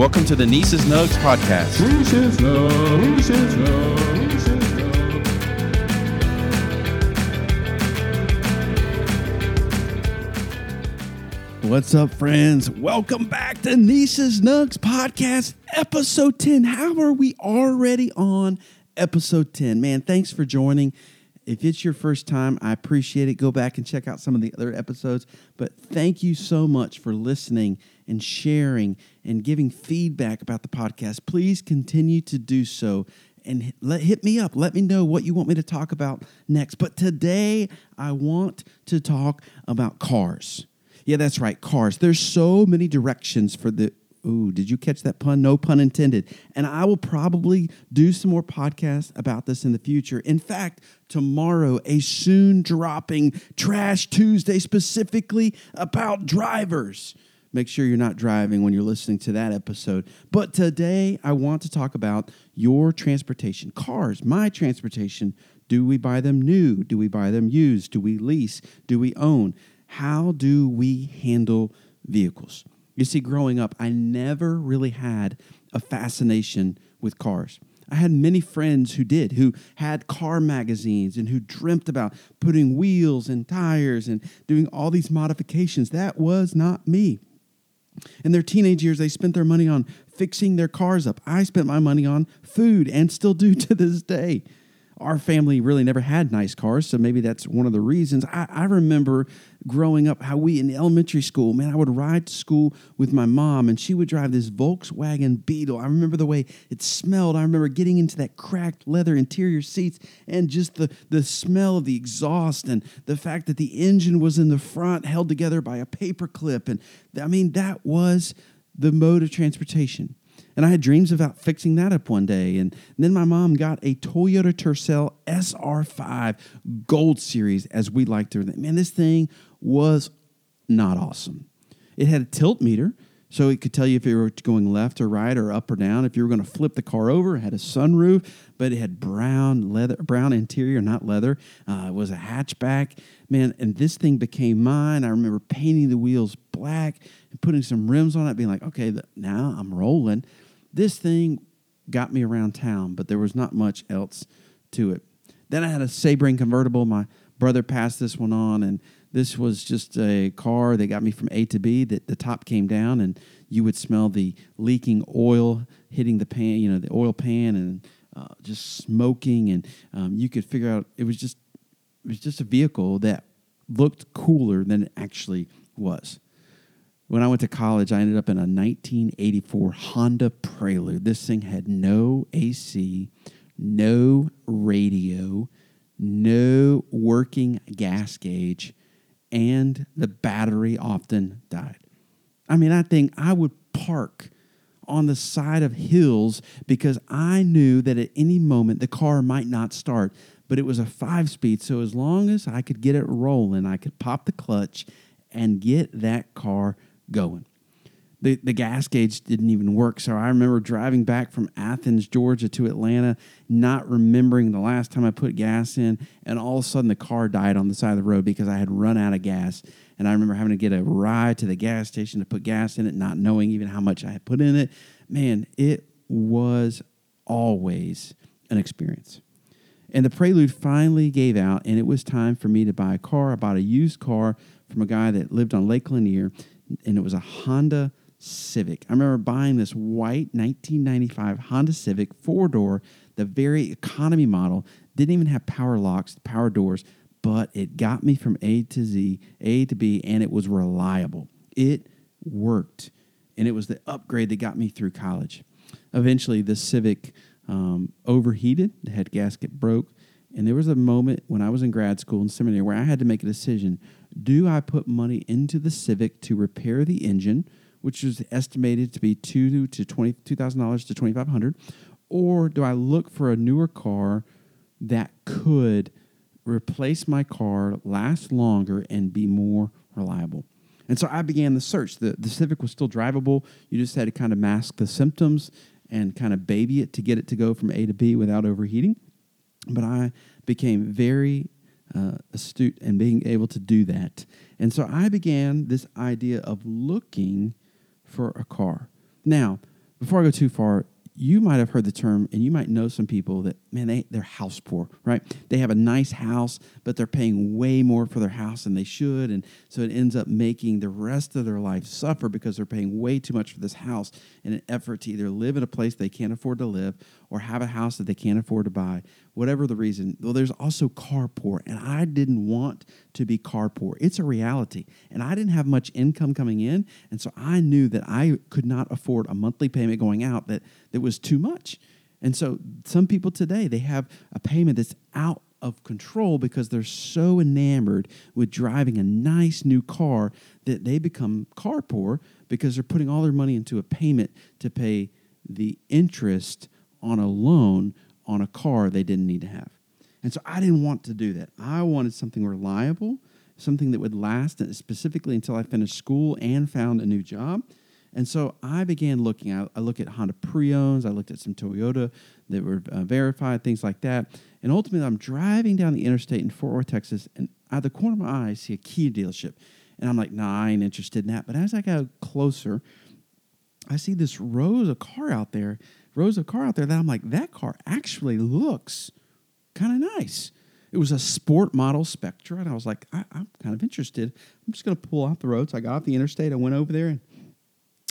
Welcome to the Nieces Nugs podcast. What's up, friends? Welcome back to Nieces Nugs podcast, episode 10. How are we already on episode 10? Man, thanks for joining. If it's your first time, I appreciate it. Go back and check out some of the other episodes. But thank you so much for listening and sharing and giving feedback about the podcast. Please continue to do so and let hit me up. Let me know what you want me to talk about next. But today I want to talk about cars. Yeah, that's right, cars. There's so many directions for the Ooh, did you catch that pun? No pun intended. And I will probably do some more podcasts about this in the future. In fact, tomorrow, a soon dropping Trash Tuesday specifically about drivers. Make sure you're not driving when you're listening to that episode. But today, I want to talk about your transportation cars, my transportation. Do we buy them new? Do we buy them used? Do we lease? Do we own? How do we handle vehicles? You see, growing up, I never really had a fascination with cars. I had many friends who did, who had car magazines and who dreamt about putting wheels and tires and doing all these modifications. That was not me. In their teenage years, they spent their money on fixing their cars up. I spent my money on food and still do to this day our family really never had nice cars, so maybe that's one of the reasons. I, I, remember growing up how we in elementary school, man, I would ride to school with my mom and she would drive this Volkswagen Beetle. I remember the way it smelled. I remember getting into that cracked leather interior seats and just the, the smell of the exhaust and the fact that the engine was in the front held together by a paper clip. And I mean, that was the mode of transportation. And I had dreams about fixing that up one day. And then my mom got a Toyota Tercel SR5 Gold Series, as we like to. Man, this thing was not awesome. It had a tilt meter, so it could tell you if you were going left or right or up or down. If you were going to flip the car over, it had a sunroof, but it had brown leather, brown interior, not leather. Uh, it was a hatchback, man. And this thing became mine. I remember painting the wheels black and putting some rims on it, being like, okay, now I'm rolling. This thing got me around town, but there was not much else to it. Then I had a Sebring convertible. My brother passed this one on, and this was just a car that got me from A to B. That the top came down, and you would smell the leaking oil hitting the pan, you know, the oil pan, and uh, just smoking. And um, you could figure out it was just it was just a vehicle that looked cooler than it actually was. When I went to college, I ended up in a 1984 Honda Prelude. This thing had no AC, no radio, no working gas gauge, and the battery often died. I mean, I think I would park on the side of hills because I knew that at any moment the car might not start, but it was a five speed. So as long as I could get it rolling, I could pop the clutch and get that car going. The, the gas gauge didn't even work. So I remember driving back from Athens, Georgia to Atlanta, not remembering the last time I put gas in. And all of a sudden, the car died on the side of the road because I had run out of gas. And I remember having to get a ride to the gas station to put gas in it, not knowing even how much I had put in it. Man, it was always an experience. And the Prelude finally gave out, and it was time for me to buy a car. I bought a used car from a guy that lived on Lake Lanier and it was a Honda Civic. I remember buying this white 1995 Honda Civic four door, the very economy model. Didn't even have power locks, power doors, but it got me from A to Z, A to B, and it was reliable. It worked, and it was the upgrade that got me through college. Eventually, the Civic um, overheated, the head gasket broke, and there was a moment when I was in grad school and seminary where I had to make a decision do I put money into the Civic to repair the engine, which is estimated to be two to twenty two thousand dollars to twenty five hundred, or do I look for a newer car that could replace my car, last longer, and be more reliable? And so I began the search. The, the Civic was still drivable. You just had to kind of mask the symptoms and kind of baby it to get it to go from A to B without overheating. But I became very uh, astute and being able to do that. And so I began this idea of looking for a car. Now, before I go too far, you might have heard the term and you might know some people that man they they're house poor right? They have a nice house but they're paying way more for their house than they should and so it ends up making the rest of their life suffer because they're paying way too much for this house in an effort to either live in a place they can't afford to live or have a house that they can't afford to buy whatever the reason. Well there's also car poor and i didn't want to be car poor. It's a reality and i didn't have much income coming in and so i knew that i could not afford a monthly payment going out that that was too much and so some people today they have a payment that's out of control because they're so enamored with driving a nice new car that they become car poor because they're putting all their money into a payment to pay the interest on a loan on a car they didn't need to have. And so I didn't want to do that. I wanted something reliable, something that would last specifically until I finished school and found a new job. And so I began looking. I, I looked at Honda pre-owns. I looked at some Toyota that were uh, verified, things like that. And ultimately, I'm driving down the interstate in Fort Worth, Texas, and out of the corner of my eye, I see a Kia dealership. And I'm like, nah, I ain't interested in that. But as I got closer, I see this rows of car out there, rows of car out there that I'm like, that car actually looks kind of nice. It was a sport model Spectra, and I was like, I, am kind of interested. I'm just going to pull off the road. So I got off the interstate. I went over there, and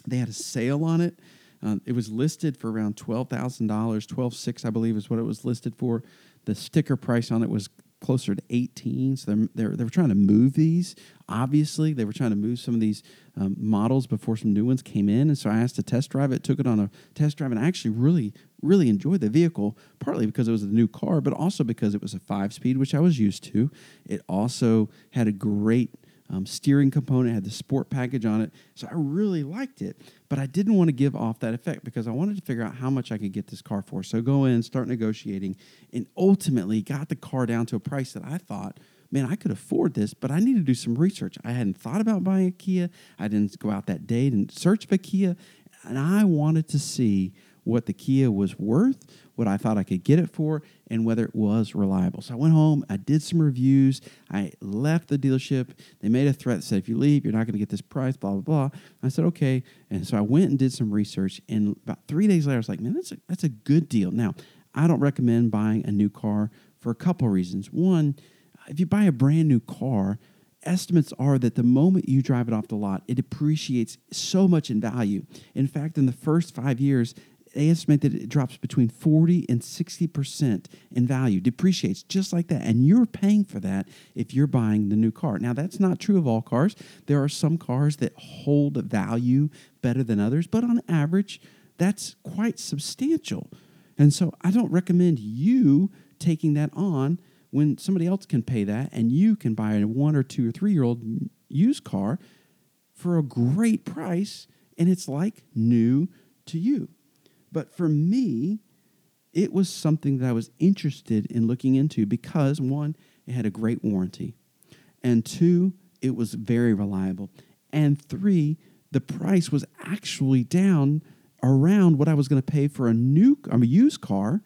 they had a sale on it. Uh, it was listed for around twelve thousand dollars, twelve six, I believe, is what it was listed for. The sticker price on it was closer to 18 so they're, they're, they were trying to move these obviously they were trying to move some of these um, models before some new ones came in and so i asked to test drive it took it on a test drive and i actually really really enjoyed the vehicle partly because it was a new car but also because it was a five speed which i was used to it also had a great um, steering component, had the sport package on it. So I really liked it, but I didn't want to give off that effect because I wanted to figure out how much I could get this car for. So go in, start negotiating, and ultimately got the car down to a price that I thought, man, I could afford this, but I need to do some research. I hadn't thought about buying a Kia. I didn't go out that day and search for Kia, and I wanted to see what the Kia was worth, what I thought I could get it for, and whether it was reliable. So I went home, I did some reviews, I left the dealership. They made a threat that said, if you leave, you're not going to get this price, blah, blah, blah. I said, okay. And so I went and did some research. And about three days later, I was like, man, that's a, that's a good deal. Now, I don't recommend buying a new car for a couple of reasons. One, if you buy a brand new car, estimates are that the moment you drive it off the lot, it appreciates so much in value. In fact, in the first five years, they estimate that it drops between 40 and 60% in value, depreciates just like that. And you're paying for that if you're buying the new car. Now, that's not true of all cars. There are some cars that hold value better than others, but on average, that's quite substantial. And so I don't recommend you taking that on when somebody else can pay that and you can buy a one or two or three year old used car for a great price and it's like new to you. But for me, it was something that I was interested in looking into because one, it had a great warranty, and two, it was very reliable, and three, the price was actually down around what I was going to pay for a new a used car.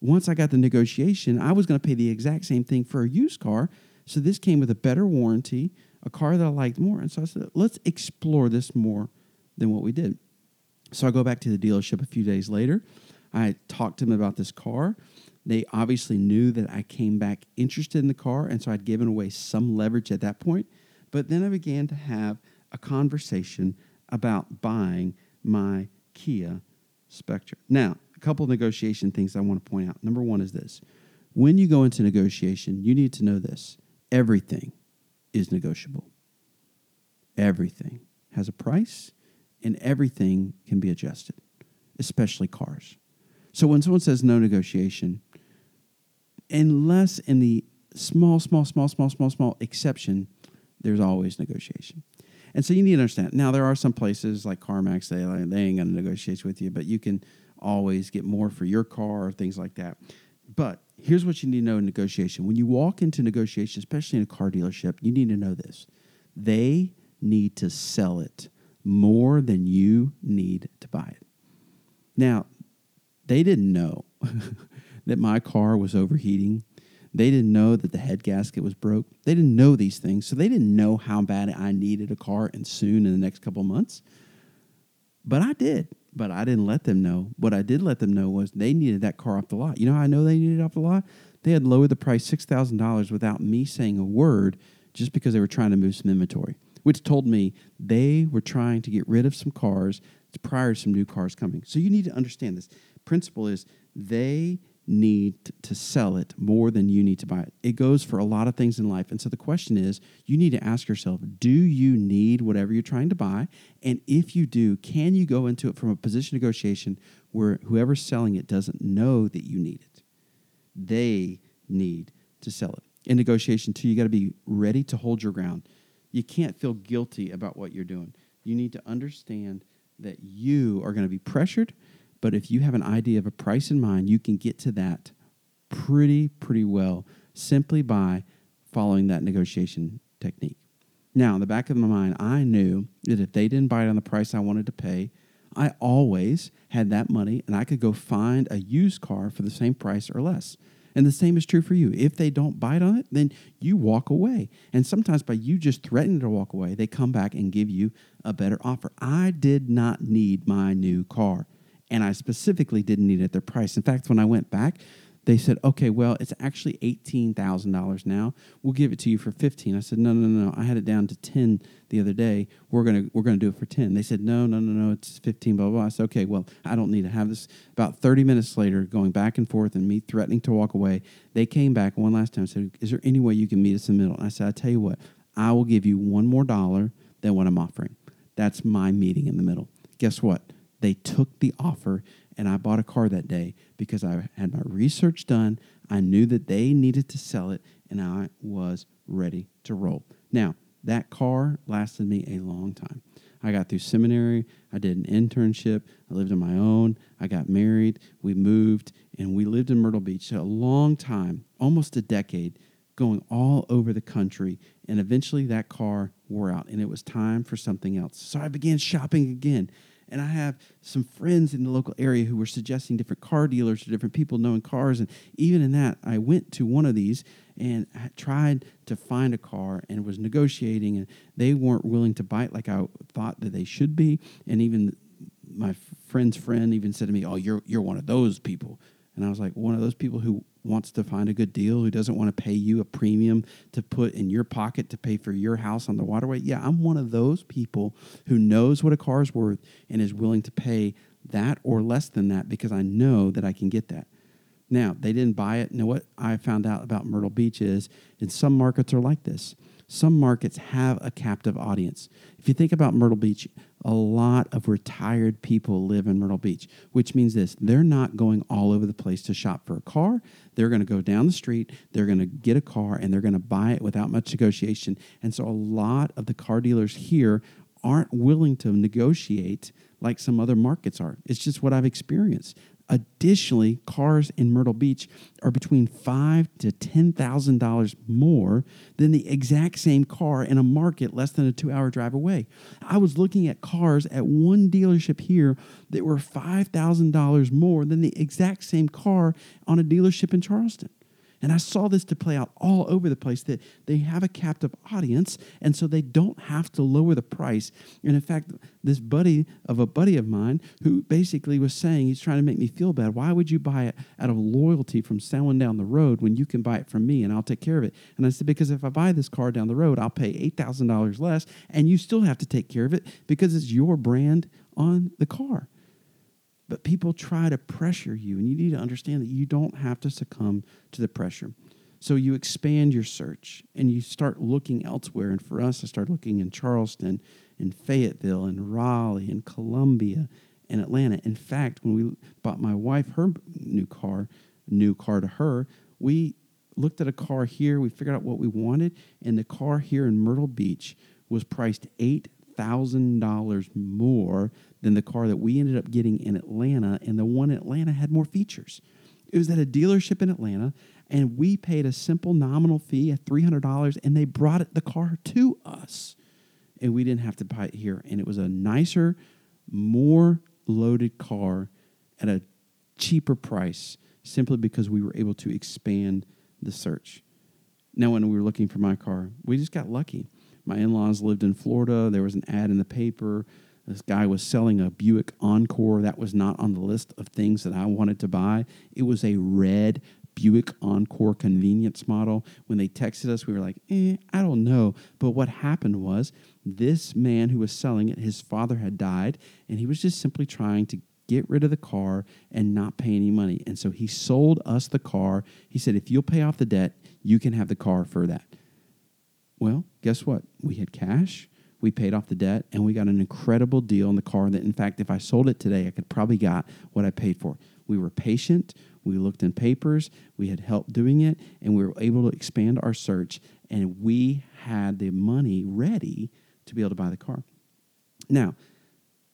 Once I got the negotiation, I was going to pay the exact same thing for a used car. So this came with a better warranty, a car that I liked more. And so I said, let's explore this more than what we did. So I go back to the dealership a few days later. I talked to them about this car. They obviously knew that I came back interested in the car, and so I'd given away some leverage at that point. But then I began to have a conversation about buying my Kia Spectra. Now, a couple negotiation things I want to point out. Number one is this when you go into negotiation, you need to know this everything is negotiable. Everything has a price and everything can be adjusted, especially cars. So when someone says no negotiation, unless in the small, small, small, small, small, small exception, there's always negotiation. And so you need to understand. Now there are some places like CarMax, they they ain't gonna negotiate with you, but you can always get more for your car or things like that. But here's what you need to know in negotiation. When you walk into negotiation, especially in a car dealership, you need to know this. They need to sell it more than you need to buy it. Now, they didn't know that my car was overheating. They didn't know that the head gasket was broke. They didn't know these things. So they didn't know how bad I needed a car and soon in the next couple months. But I did. But I didn't let them know. What I did let them know was they needed that car off the lot. You know how I know they needed it off the lot? They had lowered the price $6,000 without me saying a word just because they were trying to move some inventory, which told me they were trying to get rid of some cars prior to some new cars coming. So you need to understand this. Principle is they need to sell it more than you need to buy it. It goes for a lot of things in life. And so the question is you need to ask yourself do you need whatever you're trying to buy? And if you do, can you go into it from a position negotiation where whoever's selling it doesn't know that you need it? They need to sell it. In negotiation, too, you got to be ready to hold your ground. You can't feel guilty about what you're doing. You need to understand that you are going to be pressured but if you have an idea of a price in mind, you can get to that pretty, pretty well simply by following that negotiation technique. Now, in the back of my mind, I knew that if they didn't it on the price I wanted to pay, I always had that money and I could go find a used car for the same price or less. And the same is true for you. If they don't bite on it, then you walk away. And sometimes by you just threatening to walk away, they come back and give you a better offer. I did not need my new car and I specifically didn't need it at their price. In fact, when I went back, they said, "Okay, well, it's actually eighteen thousand dollars now. We'll give it to you for 15 I said, "No, no, no, no. I had it down to ten the other day. We're gonna we're gonna do it for ten. They said, "No, no, no, no. It's fifteen. Blah blah." blah. I said, "Okay, well, I don't need to have this." About thirty minutes later, going back and forth and me threatening to walk away, they came back one last time and said, "Is there any way you can meet us in the middle?" And I said, "I tell you what, I will give you one more dollar than what I'm offering. That's my meeting in the middle." Guess what? They took the offer and I bought a car that day because I had my research done. I knew that they needed to sell it, and I was ready to roll. Now, that car lasted me a long time. I got through seminary, I did an internship, I lived on my own, I got married, we moved, and we lived in Myrtle Beach a long time, almost a decade, going all over the country. And eventually that car wore out, and it was time for something else. So I began shopping again and I have some friends in the local area who were suggesting different car dealers to different people knowing cars. And even in that, I went to one of these and I tried to find a car and was negotiating, and they weren't willing to bite like I thought that they should be. And even my friend's friend even said to me, "Oh, you're you're one of those people." And I was like, one of those people who wants to find a good deal, who doesn't want to pay you a premium to put in your pocket to pay for your house on the waterway. Yeah, I'm one of those people who knows what a car is worth and is willing to pay that or less than that because I know that I can get that. Now, they didn't buy it. Now, what I found out about Myrtle Beach is in some markets are like this some markets have a captive audience. If you think about Myrtle Beach, a lot of retired people live in Myrtle Beach, which means this they're not going all over the place to shop for a car. They're going to go down the street, they're going to get a car, and they're going to buy it without much negotiation. And so a lot of the car dealers here aren't willing to negotiate like some other markets are. It's just what I've experienced. Additionally, cars in Myrtle Beach are between five to ten thousand dollars more than the exact same car in a market less than a two-hour drive away. I was looking at cars at one dealership here that were five thousand dollars more than the exact same car on a dealership in Charleston. And I saw this to play out all over the place that they have a captive audience, and so they don't have to lower the price. And in fact, this buddy of a buddy of mine who basically was saying he's trying to make me feel bad. Why would you buy it out of loyalty from someone down the road when you can buy it from me and I'll take care of it? And I said, because if I buy this car down the road, I'll pay $8,000 less, and you still have to take care of it because it's your brand on the car. But people try to pressure you, and you need to understand that you don't have to succumb to the pressure. So you expand your search and you start looking elsewhere. And for us, I started looking in Charleston, in Fayetteville, in Raleigh, in Columbia, and Atlanta. In fact, when we bought my wife her new car, new car to her, we looked at a car here. We figured out what we wanted, and the car here in Myrtle Beach was priced eight thousand dollars more than the car that we ended up getting in Atlanta, and the one in Atlanta had more features. It was at a dealership in Atlanta, and we paid a simple nominal fee hundred dollars, and they brought the car to us, and we didn't have to buy it here. And it was a nicer, more loaded car at a cheaper price, simply because we were able to expand the search. Now, when we were looking for my car, we just got lucky my in laws lived in Florida. There was an ad in the paper. This guy was selling a Buick Encore. That was not on the list of things that I wanted to buy. It was a red Buick Encore convenience model. When they texted us, we were like, eh, I don't know. But what happened was this man who was selling it, his father had died, and he was just simply trying to get rid of the car and not pay any money. And so he sold us the car. He said, if you'll pay off the debt, you can have the car for that. Well, guess what? We had cash, we paid off the debt, and we got an incredible deal on the car that, in fact, if I sold it today, I could probably got what I paid for. We were patient, we looked in papers, we had help doing it, and we were able to expand our search, and we had the money ready to be able to buy the car. Now,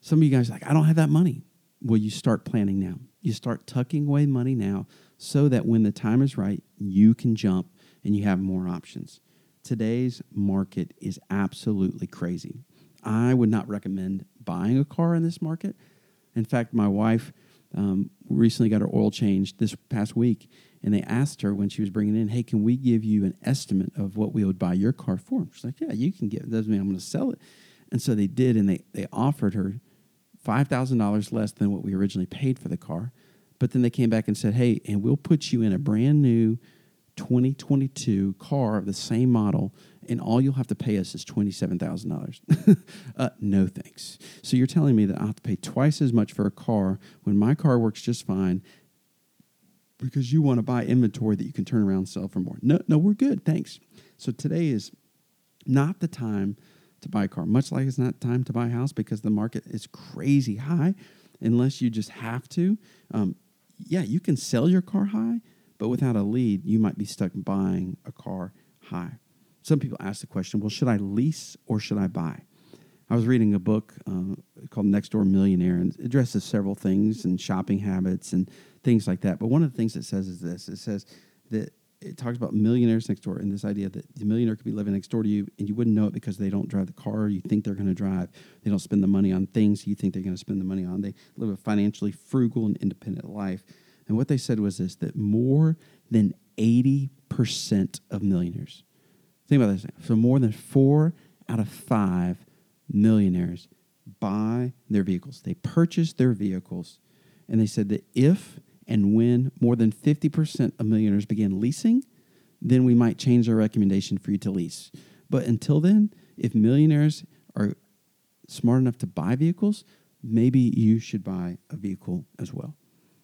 some of you guys are like, I don't have that money. Well, you start planning now. You start tucking away money now so that when the time is right, you can jump and you have more options. Today's market is absolutely crazy. I would not recommend buying a car in this market. In fact, my wife um, recently got her oil changed this past week, and they asked her when she was bringing in, "Hey, can we give you an estimate of what we would buy your car for?" She's like, "Yeah, you can give it. Doesn't mean I'm going to sell it." And so they did, and they they offered her five thousand dollars less than what we originally paid for the car. But then they came back and said, "Hey, and we'll put you in a brand new 2022 car of the same model, and all you'll have to pay us is $27,000. uh, no thanks. So you're telling me that I have to pay twice as much for a car when my car works just fine because you want to buy inventory that you can turn around and sell for more. No, no, we're good. Thanks. So today is not the time to buy a car, much like it's not time to buy a house because the market is crazy high unless you just have to. Um, yeah, you can sell your car high, but without a lead, you might be stuck buying a car high. Some people ask the question, well, should I lease or should I buy? I was reading a book uh, called Next Door Millionaire, and it addresses several things and shopping habits and things like that. But one of the things it says is this it says that it talks about millionaires next door and this idea that the millionaire could be living next door to you and you wouldn't know it because they don't drive the car you think they're going to drive. They don't spend the money on things you think they're going to spend the money on. They live a financially frugal and independent life. And what they said was this that more than 80% of millionaires, think about this, so more than four out of five millionaires buy their vehicles. They purchase their vehicles. And they said that if and when more than 50% of millionaires begin leasing, then we might change our recommendation for you to lease. But until then, if millionaires are smart enough to buy vehicles, maybe you should buy a vehicle as well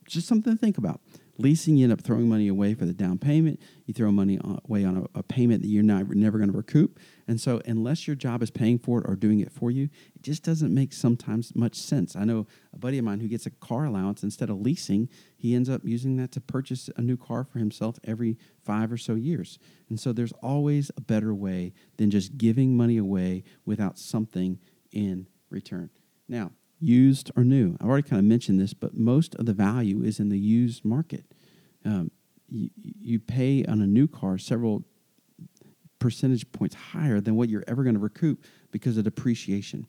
just something to think about. Leasing, you end up throwing money away for the down payment. You throw money away on a, a payment that you're not, never going to recoup. And so, unless your job is paying for it or doing it for you, it just doesn't make sometimes much sense. I know a buddy of mine who gets a car allowance instead of leasing, he ends up using that to purchase a new car for himself every five or so years. And so, there's always a better way than just giving money away without something in return. Now, used or new. I've already kind of mentioned this, but most of the value is in the used market. Um, you, you pay on a new car several percentage points higher than what you're ever going to recoup because of depreciation.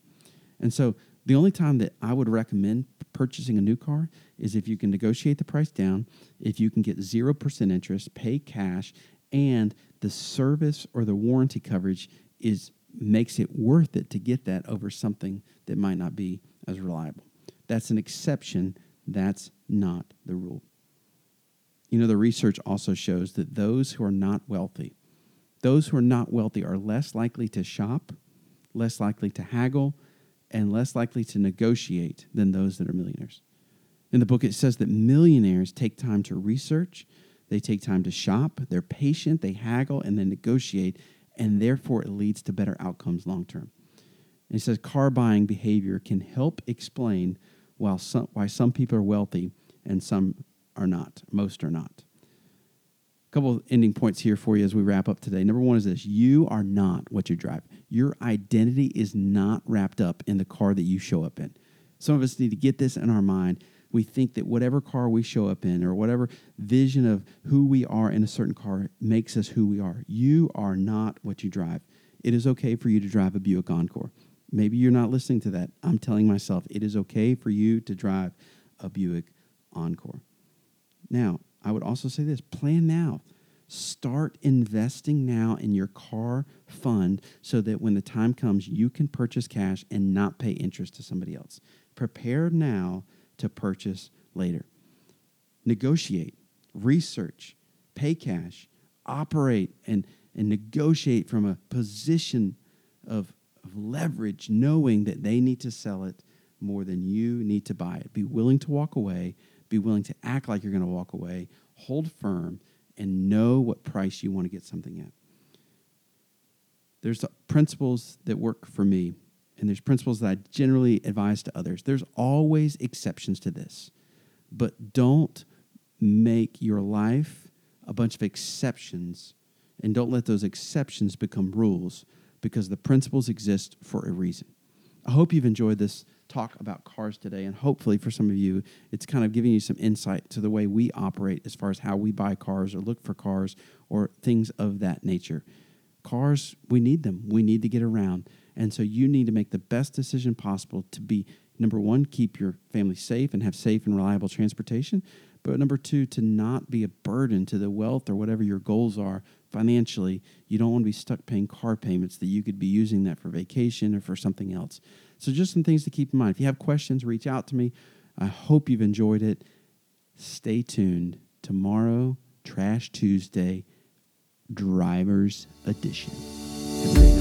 And so the only time that I would recommend purchasing a new car is if you can negotiate the price down, if you can get 0% interest, pay cash, and the service or the warranty coverage is makes it worth it to get that over something that might not be as reliable. That's an exception. That's not the rule. You know, the research also shows that those who are not wealthy, those who are not wealthy are less likely to shop, less likely to haggle, and less likely to negotiate than those that are millionaires. In the book, it says that millionaires take time to research, they take time to shop, they're patient, they haggle, and they negotiate, and therefore it leads to better outcomes long term. And he says car buying behavior can help explain why some, why some people are wealthy and some are not. Most are not. A couple of ending points here for you as we wrap up today. Number one is this you are not what you drive. Your identity is not wrapped up in the car that you show up in. Some of us need to get this in our mind. We think that whatever car we show up in or whatever vision of who we are in a certain car makes us who we are. You are not what you drive. It is okay for you to drive a Buick Encore. Maybe you're not listening to that. I'm telling myself it is okay for you to drive a Buick Encore. Now, I would also say this plan now. Start investing now in your car fund so that when the time comes, you can purchase cash and not pay interest to somebody else. Prepare now to purchase later. Negotiate, research, pay cash, operate, and, and negotiate from a position of, of leverage, knowing that they need to sell it more than you need to buy it. Be willing to walk away, be willing to act like you're going to walk away, hold firm, and know what price you want to get something at. There's principles that work for me, and there's principles that I generally advise to others. There's always exceptions to this, but don't make your life a bunch of exceptions and don't let those exceptions become rules because the principles exist for a reason. I hope you've enjoyed this talk about cars today. And hopefully, for some of you, it's kind of giving you some insight to the way we operate as far as how we buy cars or look for cars or things of that nature. Cars, we need them, we need to get around. And so, you need to make the best decision possible to be number one, keep your family safe and have safe and reliable transportation. But number two, to not be a burden to the wealth or whatever your goals are financially. You don't want to be stuck paying car payments that you could be using that for vacation or for something else. So, just some things to keep in mind. If you have questions, reach out to me. I hope you've enjoyed it. Stay tuned. Tomorrow, Trash Tuesday, Driver's Edition.